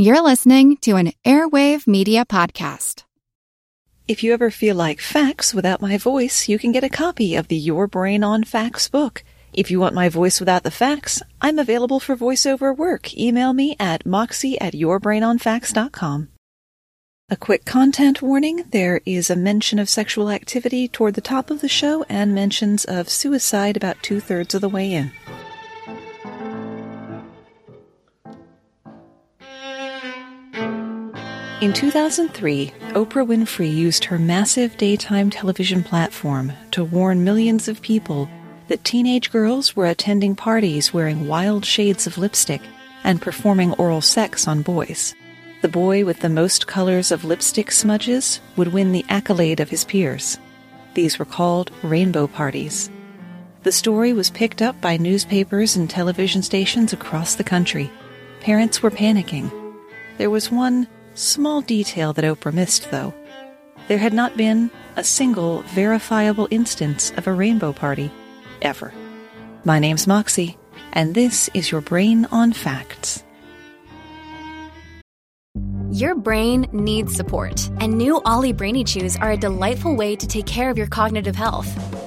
You're listening to an Airwave Media Podcast. If you ever feel like facts without my voice, you can get a copy of the Your Brain on Facts book. If you want my voice without the facts, I'm available for voiceover work. Email me at moxie at yourbrainonfacts.com. A quick content warning there is a mention of sexual activity toward the top of the show and mentions of suicide about two thirds of the way in. In 2003, Oprah Winfrey used her massive daytime television platform to warn millions of people that teenage girls were attending parties wearing wild shades of lipstick and performing oral sex on boys. The boy with the most colors of lipstick smudges would win the accolade of his peers. These were called rainbow parties. The story was picked up by newspapers and television stations across the country. Parents were panicking. There was one Small detail that Oprah missed, though. There had not been a single verifiable instance of a rainbow party, ever. My name's Moxie, and this is your Brain on Facts. Your brain needs support, and new OLLY Brainy Chews are a delightful way to take care of your cognitive health.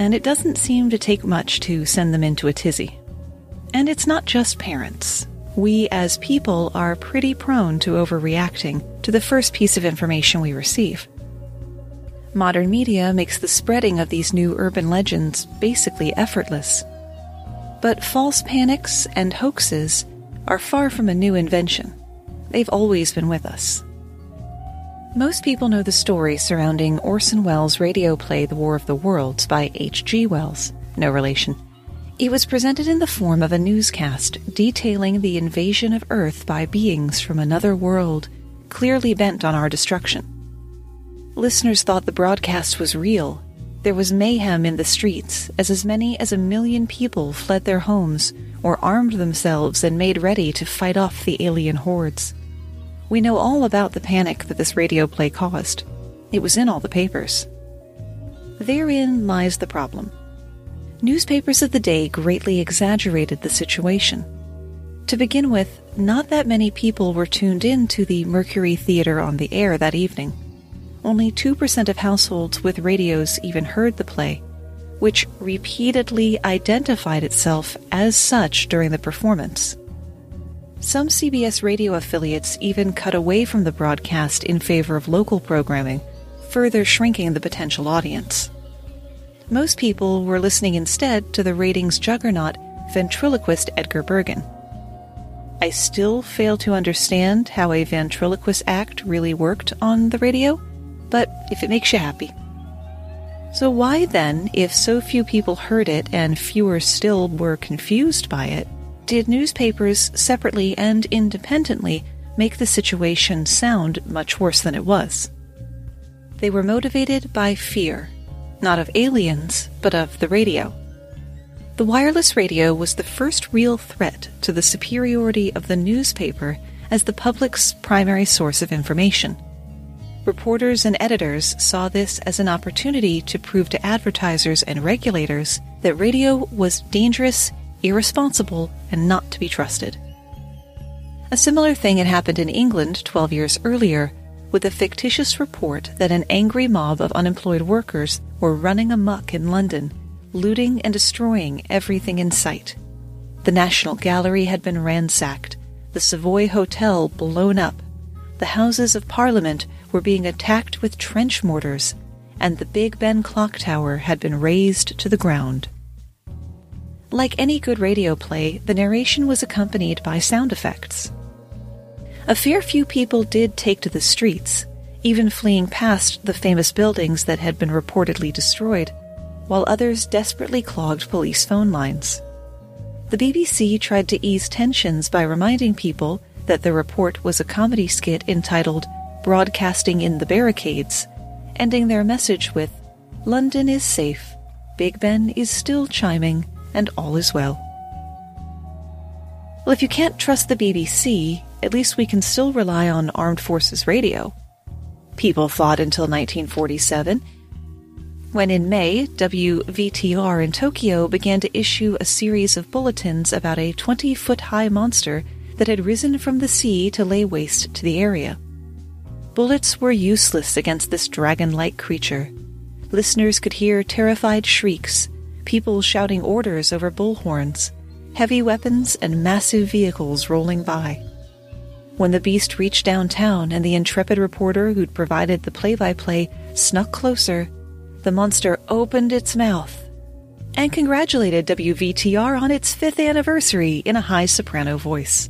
and it doesn't seem to take much to send them into a tizzy. And it's not just parents. We as people are pretty prone to overreacting to the first piece of information we receive. Modern media makes the spreading of these new urban legends basically effortless. But false panics and hoaxes are far from a new invention. They've always been with us. Most people know the story surrounding Orson Welles' radio play The War of the Worlds by H.G. Wells. No relation. It was presented in the form of a newscast detailing the invasion of Earth by beings from another world, clearly bent on our destruction. Listeners thought the broadcast was real. There was mayhem in the streets as as many as a million people fled their homes or armed themselves and made ready to fight off the alien hordes. We know all about the panic that this radio play caused. It was in all the papers. Therein lies the problem. Newspapers of the day greatly exaggerated the situation. To begin with, not that many people were tuned in to the Mercury Theater on the air that evening. Only 2% of households with radios even heard the play, which repeatedly identified itself as such during the performance. Some CBS radio affiliates even cut away from the broadcast in favor of local programming, further shrinking the potential audience. Most people were listening instead to the ratings juggernaut ventriloquist Edgar Bergen. I still fail to understand how a ventriloquist act really worked on the radio, but if it makes you happy. So, why then, if so few people heard it and fewer still were confused by it, did newspapers separately and independently make the situation sound much worse than it was. They were motivated by fear, not of aliens, but of the radio. The wireless radio was the first real threat to the superiority of the newspaper as the public's primary source of information. Reporters and editors saw this as an opportunity to prove to advertisers and regulators that radio was dangerous irresponsible, and not to be trusted. A similar thing had happened in England 12 years earlier with a fictitious report that an angry mob of unemployed workers were running amuck in London, looting and destroying everything in sight. The National Gallery had been ransacked, the Savoy Hotel blown up, the Houses of Parliament were being attacked with trench mortars, and the Big Ben clock tower had been razed to the ground. Like any good radio play, the narration was accompanied by sound effects. A fair few people did take to the streets, even fleeing past the famous buildings that had been reportedly destroyed, while others desperately clogged police phone lines. The BBC tried to ease tensions by reminding people that the report was a comedy skit entitled broadcasting in the barricades, ending their message with London is safe, Big Ben is still chiming, and all is well. Well, if you can't trust the BBC, at least we can still rely on Armed Forces Radio. People thought until 1947, when in May, WVTR in Tokyo began to issue a series of bulletins about a 20 foot high monster that had risen from the sea to lay waste to the area. Bullets were useless against this dragon like creature. Listeners could hear terrified shrieks, people shouting orders over bullhorns, heavy weapons, and massive vehicles rolling by. When the beast reached downtown and the intrepid reporter who'd provided the play by play snuck closer, the monster opened its mouth and congratulated WVTR on its fifth anniversary in a high soprano voice.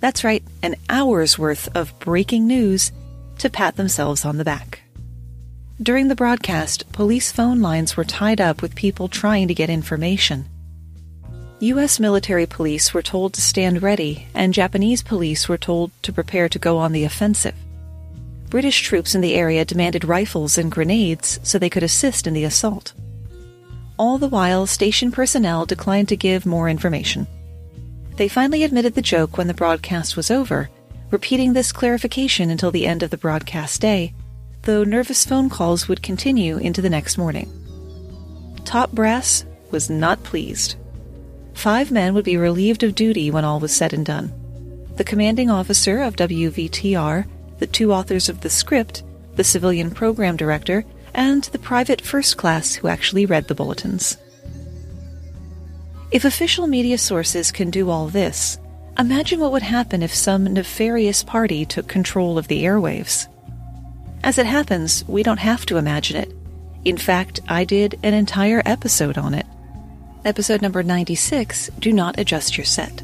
That's right, an hour's worth of breaking news to pat themselves on the back. During the broadcast, police phone lines were tied up with people trying to get information. U.S. military police were told to stand ready, and Japanese police were told to prepare to go on the offensive. British troops in the area demanded rifles and grenades so they could assist in the assault. All the while, station personnel declined to give more information. They finally admitted the joke when the broadcast was over, repeating this clarification until the end of the broadcast day, though nervous phone calls would continue into the next morning. Top brass was not pleased. Five men would be relieved of duty when all was said and done. The commanding officer of WVTR, the two authors of the script, the civilian program director, and the private first class who actually read the bulletins. If official media sources can do all this, imagine what would happen if some nefarious party took control of the airwaves. As it happens, we don't have to imagine it. In fact, I did an entire episode on it. Episode number 96 Do Not Adjust Your Set.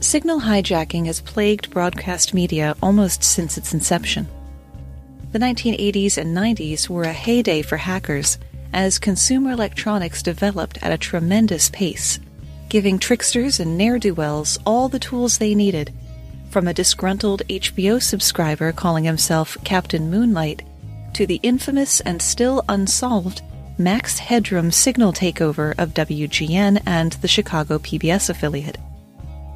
Signal hijacking has plagued broadcast media almost since its inception. The 1980s and 90s were a heyday for hackers as consumer electronics developed at a tremendous pace, giving tricksters and ne'er do wells all the tools they needed, from a disgruntled HBO subscriber calling himself Captain Moonlight to the infamous and still unsolved Max Headroom signal takeover of WGN and the Chicago PBS affiliate.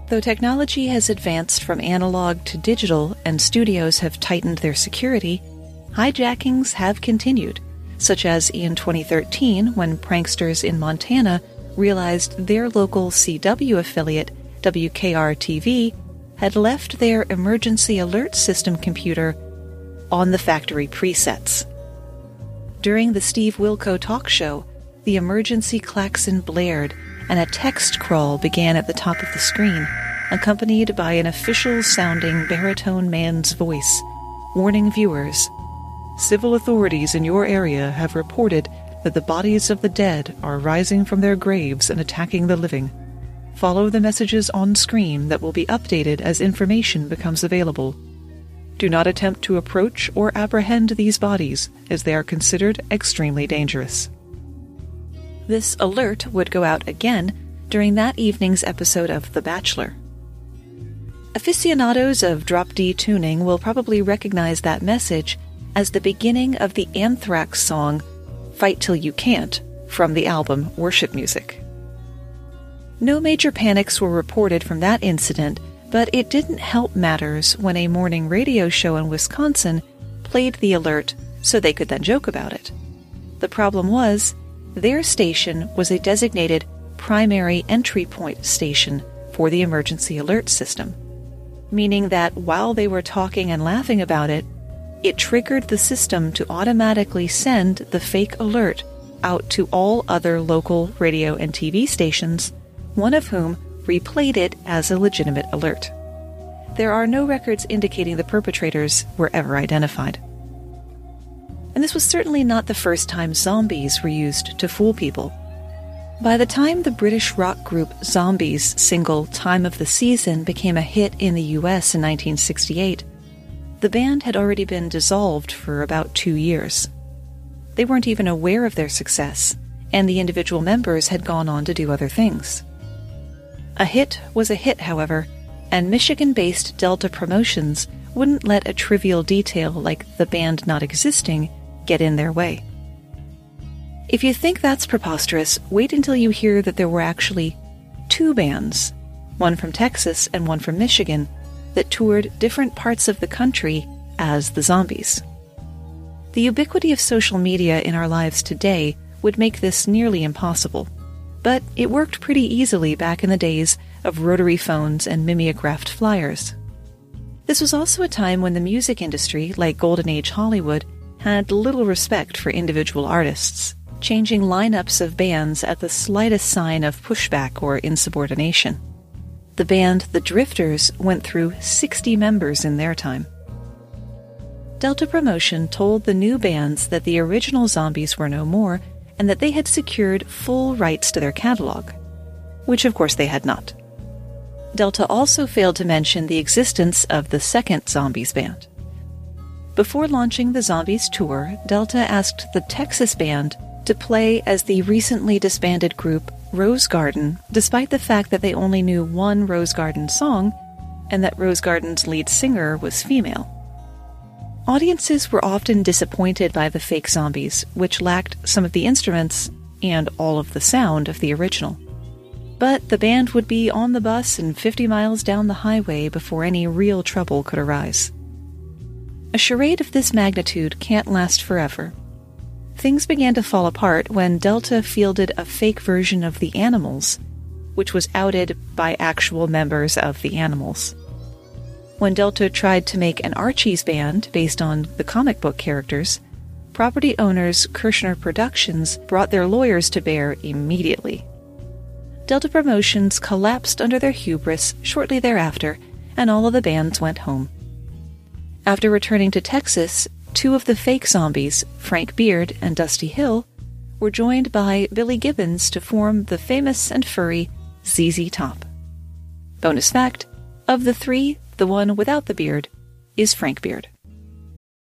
Though technology has advanced from analog to digital and studios have tightened their security, hijackings have continued such as in 2013 when pranksters in Montana realized their local CW affiliate, WKR TV, had left their emergency alert system computer on the factory presets. During the Steve Wilkos talk show, the emergency klaxon blared and a text crawl began at the top of the screen, accompanied by an official sounding baritone man's voice, warning viewers Civil authorities in your area have reported that the bodies of the dead are rising from their graves and attacking the living. Follow the messages on screen that will be updated as information becomes available. Do not attempt to approach or apprehend these bodies, as they are considered extremely dangerous. This alert would go out again during that evening's episode of The Bachelor. Aficionados of drop D tuning will probably recognize that message as the beginning of the Anthrax song Fight Till You Can't from the album Worship Music. No major panics were reported from that incident, but it didn't help matters when a morning radio show in Wisconsin played the alert so they could then joke about it. The problem was, their station was a designated primary entry point station for the emergency alert system, meaning that while they were talking and laughing about it, it triggered the system to automatically send the fake alert out to all other local radio and TV stations, one of whom replayed it as a legitimate alert. There are no records indicating the perpetrators were ever identified. And this was certainly not the first time zombies were used to fool people. By the time the British rock group Zombies' single Time of the Season became a hit in the US in 1968, the band had already been dissolved for about two years. They weren't even aware of their success, and the individual members had gone on to do other things. A hit was a hit, however, and Michigan based Delta Promotions wouldn't let a trivial detail like the band not existing get in their way. If you think that's preposterous, wait until you hear that there were actually two bands, one from Texas and one from Michigan, that toured different parts of the country as the Zombies. The ubiquity of social media in our lives today would make this nearly impossible, but it worked pretty easily back in the days of rotary phones and mimeographed flyers. This was also a time when the music industry, like Golden Age Hollywood, had little respect for individual artists, changing lineups of bands at the slightest sign of pushback or insubordination. The band The Drifters went through 60 members in their time. Delta Promotion told the new bands that the original zombies were no more and that they had secured full rights to their catalog, which of course they had not. Delta also failed to mention the existence of the second Zombies band. Before launching the Zombies tour, Delta asked the Texas band to play as the recently disbanded group Rose Garden, despite the fact that they only knew one Rose Garden song and that Rose Garden's lead singer was female. Audiences were often disappointed by the fake zombies, which lacked some of the instruments and all of the sound of the original. But the band would be on the bus and 50 miles down the highway before any real trouble could arise. A charade of this magnitude can't last forever. Things began to fall apart when Delta fielded a fake version of The Animals, which was outed by actual members of The Animals. When Delta tried to make an Archies band based on the comic book characters, property owners Kirshner Productions brought their lawyers to bear immediately. Delta Promotions collapsed under their hubris shortly thereafter, and all of the bands went home. After returning to Texas, two of the fake zombies, Frank Beard and Dusty Hill, were joined by Billy Gibbons to form the famous and furry ZZ Top. Bonus fact of the three, the one without the beard is Frank Beard.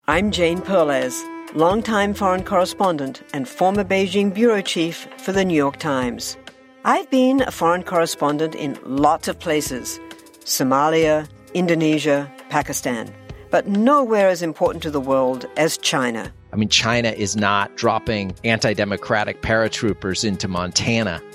I'm Jane Perlez, longtime foreign correspondent and former Beijing bureau chief for the New York Times. I've been a foreign correspondent in lots of places Somalia, Indonesia, Pakistan, but nowhere as important to the world as China. I mean, China is not dropping anti democratic paratroopers into Montana.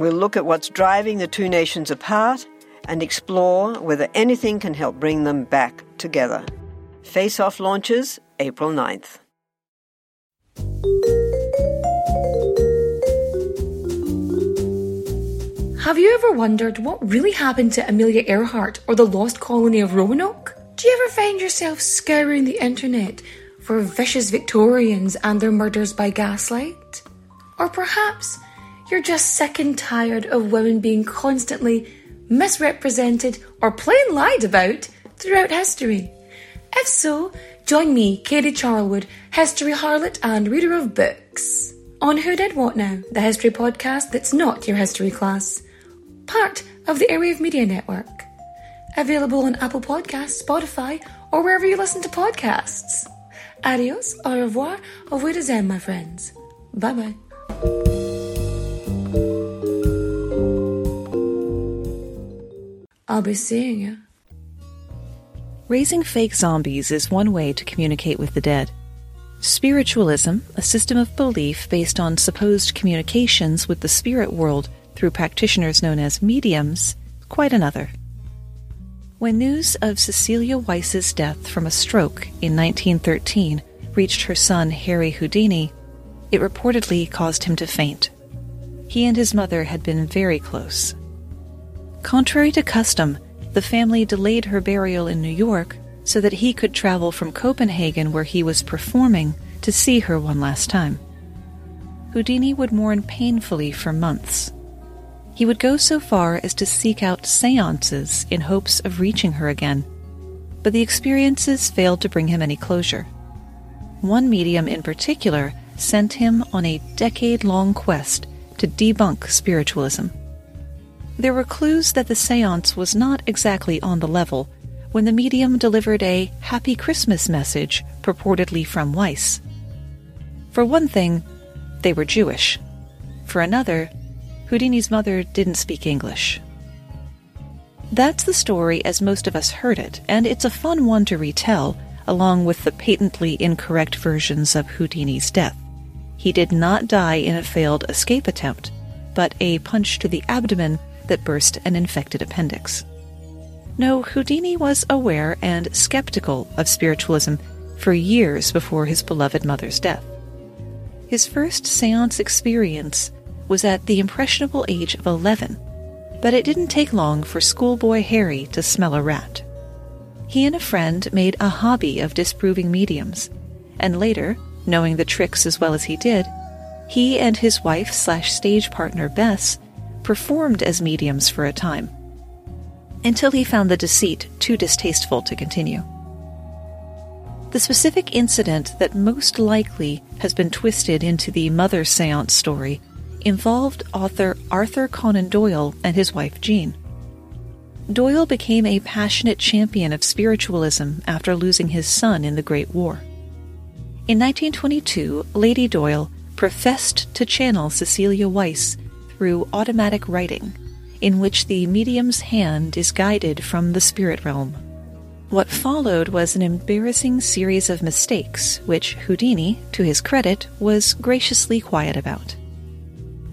We'll look at what's driving the two nations apart and explore whether anything can help bring them back together. Face Off launches April 9th. Have you ever wondered what really happened to Amelia Earhart or the lost colony of Roanoke? Do you ever find yourself scouring the internet for vicious Victorians and their murders by gaslight? Or perhaps you're just sick and tired of women being constantly misrepresented or plain lied about throughout history? If so, join me, Katie Charlwood, history harlot and reader of books, on Who Did What Now, the history podcast that's not your history class part of the Airwave Media Network. Available on Apple Podcasts, Spotify, or wherever you listen to podcasts. Adios, au revoir, au revoir, my friends. Bye bye. I'll be seeing you. Raising fake zombies is one way to communicate with the dead. Spiritualism, a system of belief based on supposed communications with the spirit world, through practitioners known as mediums, quite another. When news of Cecilia Weiss's death from a stroke in 1913 reached her son Harry Houdini, it reportedly caused him to faint. He and his mother had been very close. Contrary to custom, the family delayed her burial in New York so that he could travel from Copenhagen, where he was performing, to see her one last time. Houdini would mourn painfully for months. He would go so far as to seek out seances in hopes of reaching her again, but the experiences failed to bring him any closure. One medium in particular sent him on a decade long quest to debunk spiritualism. There were clues that the seance was not exactly on the level when the medium delivered a Happy Christmas message purportedly from Weiss. For one thing, they were Jewish. For another, Houdini's mother didn't speak English. That's the story as most of us heard it, and it's a fun one to retell, along with the patently incorrect versions of Houdini's death. He did not die in a failed escape attempt, but a punch to the abdomen that burst an infected appendix. No, Houdini was aware and skeptical of spiritualism for years before his beloved mother's death. His first seance experience was at the impressionable age of 11, but it didn't take long for schoolboy Harry to smell a rat. He and a friend made a hobby of disproving mediums, and later, knowing the tricks as well as he did, he and his wife slash stage partner Bess performed as mediums for a time, until he found the deceit too distasteful to continue. The specific incident that most likely has been twisted into the Mother Seance story involved author Arthur Conan Doyle and his wife Jean. Doyle became a passionate champion of spiritualism after losing his son in the Great War. In 1922, Lady Doyle professed to channel Cecilia Weiss through automatic writing, in which the medium's hand is guided from the spirit realm. What followed was an embarrassing series of mistakes, which Houdini, to his credit, was graciously quiet about.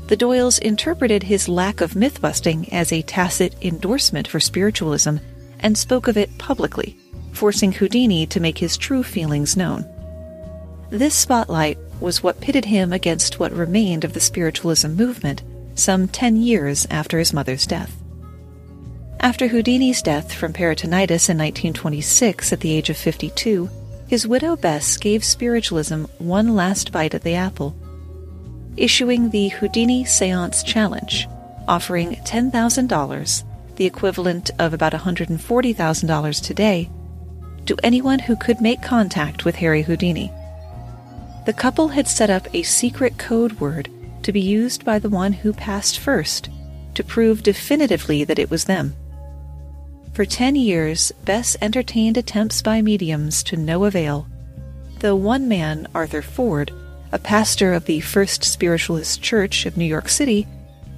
The Doyles interpreted his lack of myth busting as a tacit endorsement for spiritualism and spoke of it publicly, forcing Houdini to make his true feelings known. This spotlight was what pitted him against what remained of the spiritualism movement some ten years after his mother's death. After Houdini's death from peritonitis in 1926 at the age of 52, his widow Bess gave spiritualism one last bite at the apple issuing the Houdini Seance Challenge, offering $10,000, the equivalent of about $140,000 today, to anyone who could make contact with Harry Houdini. The couple had set up a secret code word to be used by the one who passed first to prove definitively that it was them. For ten years, Bess entertained attempts by mediums to no avail, though one man, Arthur Ford, a pastor of the First Spiritualist Church of New York City,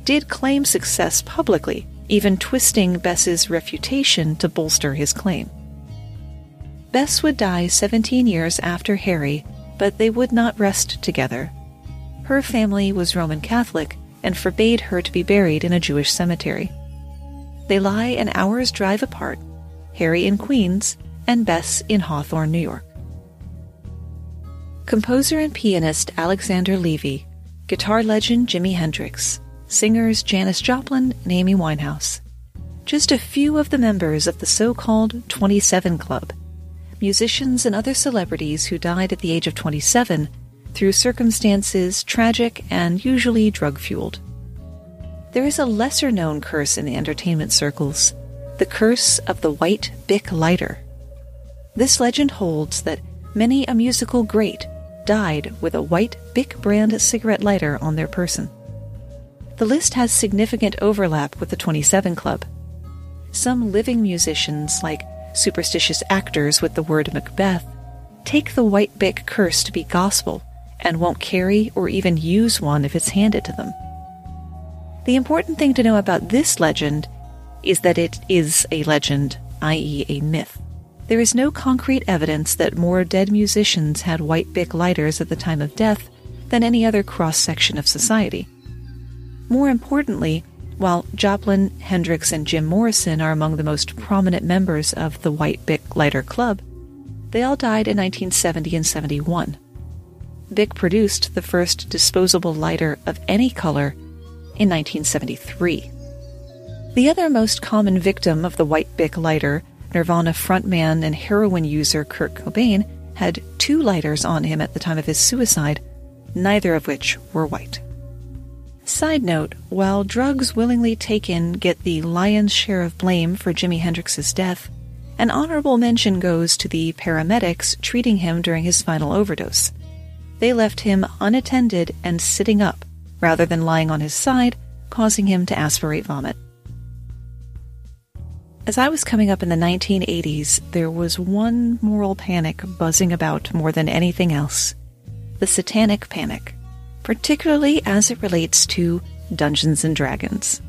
did claim success publicly, even twisting Bess's refutation to bolster his claim. Bess would die 17 years after Harry, but they would not rest together. Her family was Roman Catholic and forbade her to be buried in a Jewish cemetery. They lie an hour's drive apart, Harry in Queens and Bess in Hawthorne, New York. Composer and pianist Alexander Levy, guitar legend Jimi Hendrix, singers Janis Joplin and Amy Winehouse. Just a few of the members of the so called 27 Club, musicians and other celebrities who died at the age of 27 through circumstances tragic and usually drug fueled. There is a lesser known curse in the entertainment circles the curse of the white Bic lighter. This legend holds that many a musical great died with a white Bic brand cigarette lighter on their person. The list has significant overlap with the 27 Club. Some living musicians, like superstitious actors with the word Macbeth, take the white Bic curse to be gospel and won't carry or even use one if it's handed to them. The important thing to know about this legend is that it is a legend, i.e., a myth. There is no concrete evidence that more dead musicians had white Bic lighters at the time of death than any other cross section of society. More importantly, while Joplin, Hendrix, and Jim Morrison are among the most prominent members of the White Bic Lighter Club, they all died in 1970 and 71. Bic produced the first disposable lighter of any color in 1973. The other most common victim of the White Bic lighter Nirvana frontman and heroin user Kurt Cobain had two lighters on him at the time of his suicide, neither of which were white. Side note, while drugs willingly taken get the lion's share of blame for Jimi Hendrix's death, An honorable mention goes to the paramedics treating him during his final overdose. They left him unattended and sitting up, rather than lying on his side, causing him to aspirate vomit. As I was coming up in the 1980s, there was one moral panic buzzing about more than anything else the Satanic Panic, particularly as it relates to Dungeons and Dragons.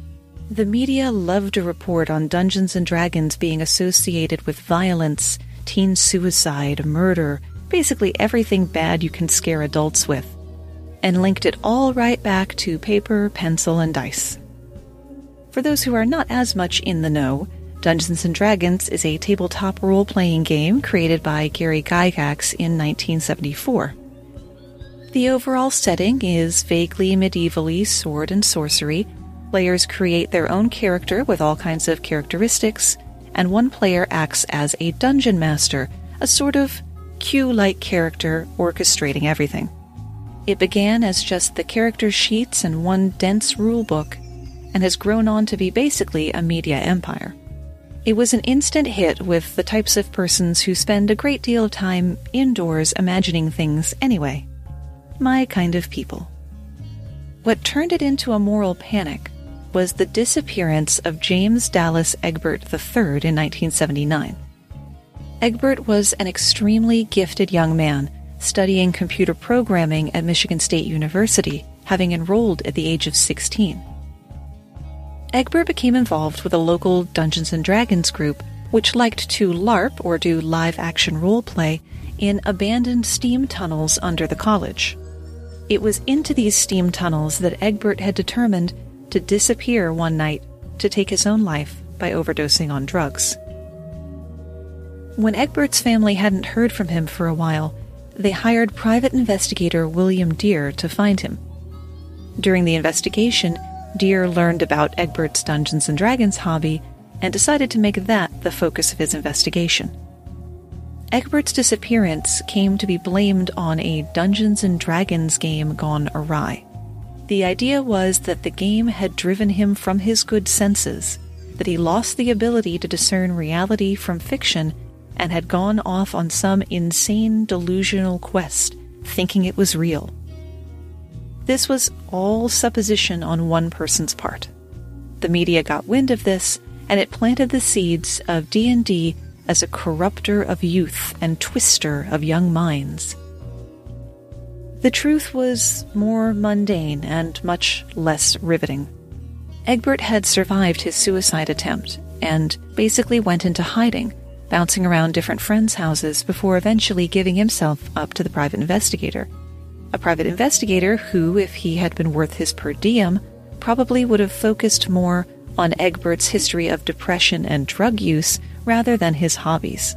The media loved to report on Dungeons and Dragons being associated with violence, teen suicide, murder, basically everything bad you can scare adults with, and linked it all right back to paper, pencil, and dice. For those who are not as much in the know, Dungeons and Dragons is a tabletop role playing game created by Gary Gygax in 1974. The overall setting is vaguely medievally sword and sorcery. Players create their own character with all kinds of characteristics, and one player acts as a dungeon master, a sort of Q like character orchestrating everything. It began as just the character sheets and one dense rulebook, and has grown on to be basically a media empire. It was an instant hit with the types of persons who spend a great deal of time indoors imagining things anyway. My kind of people. What turned it into a moral panic was the disappearance of James Dallas Egbert III in 1979. Egbert was an extremely gifted young man studying computer programming at Michigan State University, having enrolled at the age of 16. Egbert became involved with a local Dungeons and Dragons group which liked to LARP or do live action role play in abandoned steam tunnels under the college. It was into these steam tunnels that Egbert had determined to disappear one night to take his own life by overdosing on drugs. When Egbert's family hadn't heard from him for a while, they hired private investigator William Dear to find him. During the investigation, Dear learned about Egbert's Dungeons and Dragons hobby and decided to make that the focus of his investigation. Egbert's disappearance came to be blamed on a Dungeons and Dragons game gone awry. The idea was that the game had driven him from his good senses, that he lost the ability to discern reality from fiction and had gone off on some insane delusional quest, thinking it was real. This was all supposition on one person's part. The media got wind of this, and it planted the seeds of D&D as a corrupter of youth and twister of young minds. The truth was more mundane and much less riveting. Egbert had survived his suicide attempt and basically went into hiding, bouncing around different friends' houses before eventually giving himself up to the private investigator a private investigator who, if he had been worth his per diem, probably would have focused more on Egbert's history of depression and drug use rather than his hobbies.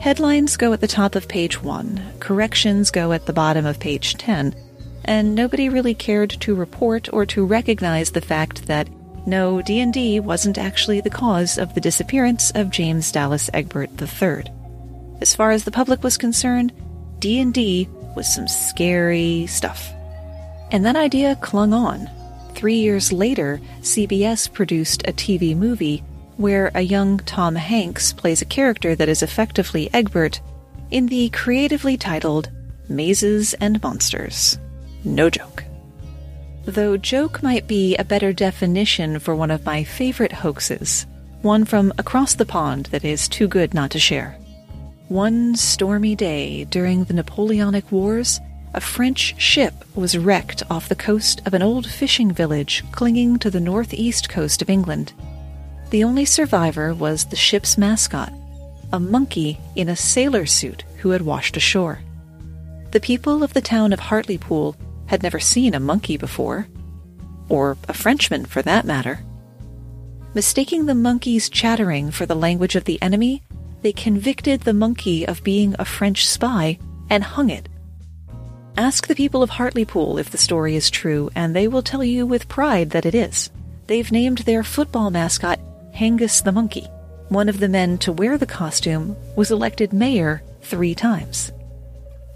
Headlines go at the top of page 1, corrections go at the bottom of page 10, and nobody really cared to report or to recognize the fact that no, D&D wasn't actually the cause of the disappearance of James Dallas Egbert III. As far as the public was concerned, D&D was some scary stuff. And that idea clung on. Three years later, CBS produced a TV movie where a young Tom Hanks plays a character that is effectively Egbert in the creatively titled Mazes and Monsters. No joke. Though joke might be a better definition for one of my favorite hoaxes, one from across the pond that is too good not to share. One stormy day during the Napoleonic Wars, a French ship was wrecked off the coast of an old fishing village clinging to the northeast coast of England. The only survivor was the ship's mascot, a monkey in a sailor suit who had washed ashore. The people of the town of Hartlepool had never seen a monkey before, or a Frenchman for that matter. Mistaking the monkey's chattering for the language of the enemy, they convicted the monkey of being a French spy and hung it. Ask the people of Hartlepool if the story is true, and they will tell you with pride that it is. They've named their football mascot H'Angus the Monkey. One of the men to wear the costume was elected mayor three times.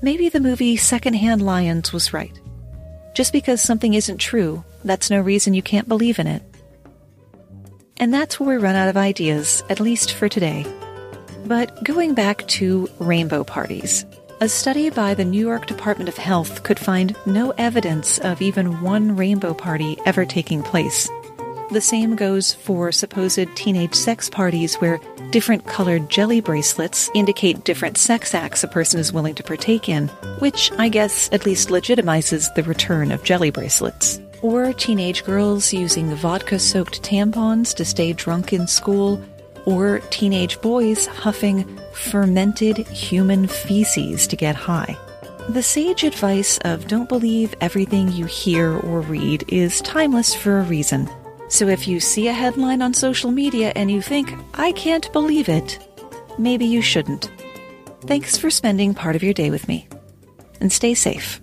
Maybe the movie Secondhand Lions was right. Just because something isn't true, that's no reason you can't believe in it. And that's where we run out of ideas, at least for today. But going back to rainbow parties, a study by the New York Department of Health could find no evidence of even one rainbow party ever taking place. The same goes for supposed teenage sex parties where different colored jelly bracelets indicate different sex acts a person is willing to partake in, which I guess at least legitimizes the return of jelly bracelets. Or teenage girls using vodka soaked tampons to stay drunk in school, or teenage boys huffing fermented human feces to get high. The sage advice of don't believe everything you hear or read is timeless for a reason. So if you see a headline on social media and you think, I can't believe it, maybe you shouldn't. Thanks for spending part of your day with me. And stay safe.